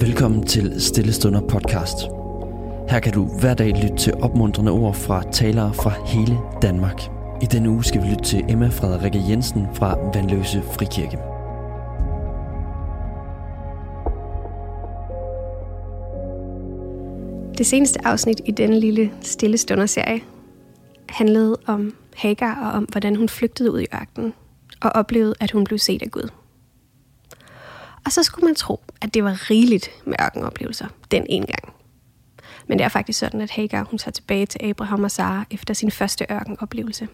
Velkommen til Stillestunder podcast. Her kan du hver dag lytte til opmuntrende ord fra talere fra hele Danmark. I denne uge skal vi lytte til Emma Frederikke Jensen fra Vandløse Frikirke. Det seneste afsnit i denne lille stille serie handlede om Hagar og om, hvordan hun flygtede ud i ørkenen og oplevede, at hun blev set af Gud. Og så skulle man tro, at det var rigeligt med ørkenoplevelser den ene gang. Men det er faktisk sådan, at Hagar hun tager tilbage til Abraham og Sara efter sin første ørkenoplevelse.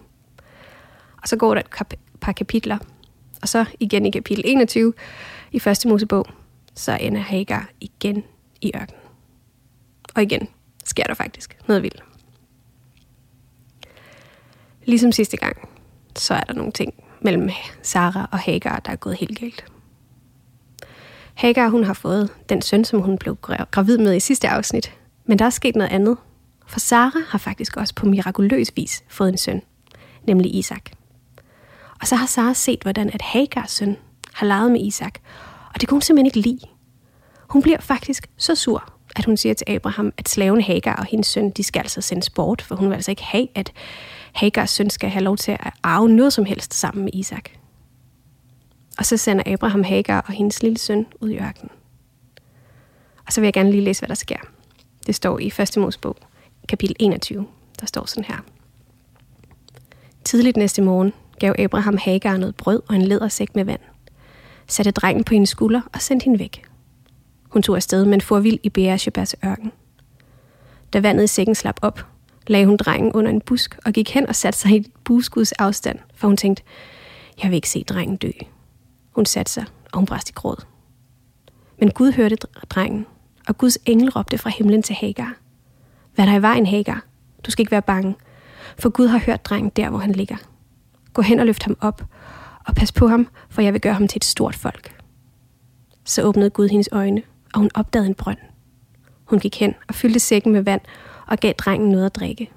Og så går der et kap- par kapitler, og så igen i kapitel 21 i første Mosebog, så ender Hagar igen i ørkenen. Og igen sker der faktisk noget vildt. Ligesom sidste gang, så er der nogle ting mellem Sara og Hagar, der er gået helt galt. Hagar hun har fået den søn, som hun blev gravid med i sidste afsnit. Men der er sket noget andet. For Sara har faktisk også på mirakuløs vis fået en søn, nemlig Isak. Og så har Sara set, hvordan at Hagars søn har leget med Isak, og det kunne hun simpelthen ikke lide. Hun bliver faktisk så sur, at hun siger til Abraham, at slaven Hagar og hendes søn, de skal altså sendes bort, for hun vil altså ikke have, at Hagars søn skal have lov til at arve noget som helst sammen med Isak. Og så sender Abraham Hagar og hendes lille søn ud i ørkenen. Og så vil jeg gerne lige læse, hvad der sker. Det står i 1. Mosebog, kapitel 21. Der står sådan her. Tidligt næste morgen gav Abraham Hagar noget brød og en lædersæk med vand. Satte drengen på hendes skulder og sendte hende væk. Hun tog afsted, men for vild i Beershebas ørken. Da vandet i sækken slap op, lagde hun drengen under en busk og gik hen og satte sig i buskuds afstand, for hun tænkte, jeg vil ikke se drengen dø. Hun satte sig, og hun bræst i gråd. Men Gud hørte drengen, og Guds engel råbte fra himlen til Hagar. Hvad der i vejen, Hagar? Du skal ikke være bange, for Gud har hørt drengen der, hvor han ligger. Gå hen og løft ham op, og pas på ham, for jeg vil gøre ham til et stort folk. Så åbnede Gud hendes øjne, og hun opdagede en brønd. Hun gik hen og fyldte sækken med vand og gav drengen noget at drikke.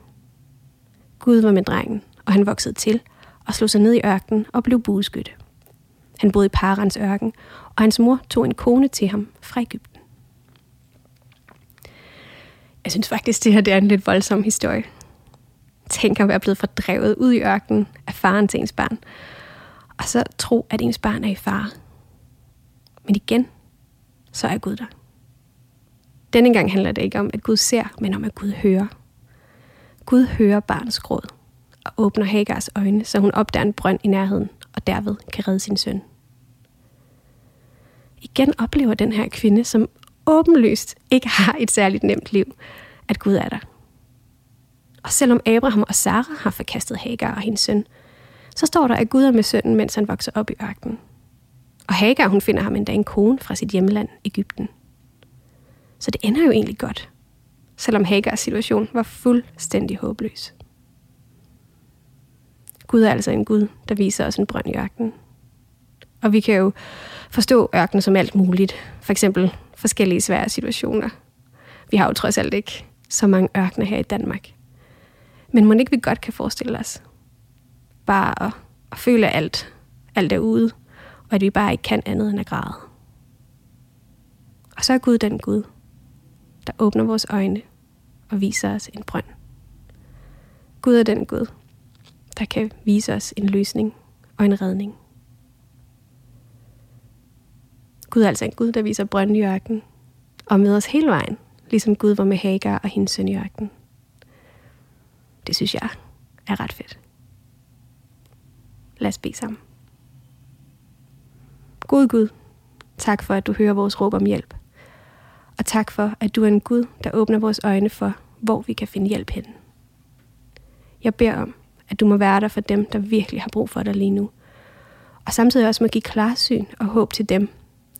Gud var med drengen, og han voksede til og slog sig ned i ørkenen og blev bueskytte. Han boede i Parans ørken, og hans mor tog en kone til ham fra Ægypten. Jeg synes faktisk, det her det er en lidt voldsom historie. Tænk at være blevet fordrevet ud i ørkenen af faren til ens barn, og så tro, at ens barn er i fare. Men igen, så er Gud der. Denne gang handler det ikke om, at Gud ser, men om, at Gud hører. Gud hører barnets gråd og åbner Hagars øjne, så hun opdager en brønd i nærheden og derved kan redde sin søn. Igen oplever den her kvinde, som åbenlyst ikke har et særligt nemt liv, at Gud er der. Og selvom Abraham og Sara har forkastet Hagar og hendes søn, så står der, at Gud er med sønnen, mens han vokser op i ørkenen. Og Hagar, hun finder ham endda en kone fra sit hjemland, Ægypten. Så det ender jo egentlig godt, selvom Hagars situation var fuldstændig håbløs. Gud er altså en Gud, der viser os en brønd i ørkenen. Og vi kan jo forstå ørkenen som alt muligt. For eksempel forskellige svære situationer. Vi har jo trods alt ikke så mange ørkener her i Danmark. Men må ikke vi godt kan forestille os bare at, at føle alt, alt derude, og at vi bare ikke kan andet end at græde. Og så er Gud den Gud, der åbner vores øjne og viser os en brønd. Gud er den Gud, der kan vise os en løsning og en redning. Gud er altså en Gud, der viser brønden i ørkenen, og med os hele vejen, ligesom Gud var med Hagar og hendes søn i ørkenen. Det synes jeg er ret fedt. Lad os bede sammen. God Gud, tak for, at du hører vores råb om hjælp. Og tak for, at du er en Gud, der åbner vores øjne for, hvor vi kan finde hjælp hen. Jeg beder om, at du må være der for dem, der virkelig har brug for dig lige nu. Og samtidig også må give klarsyn og håb til dem,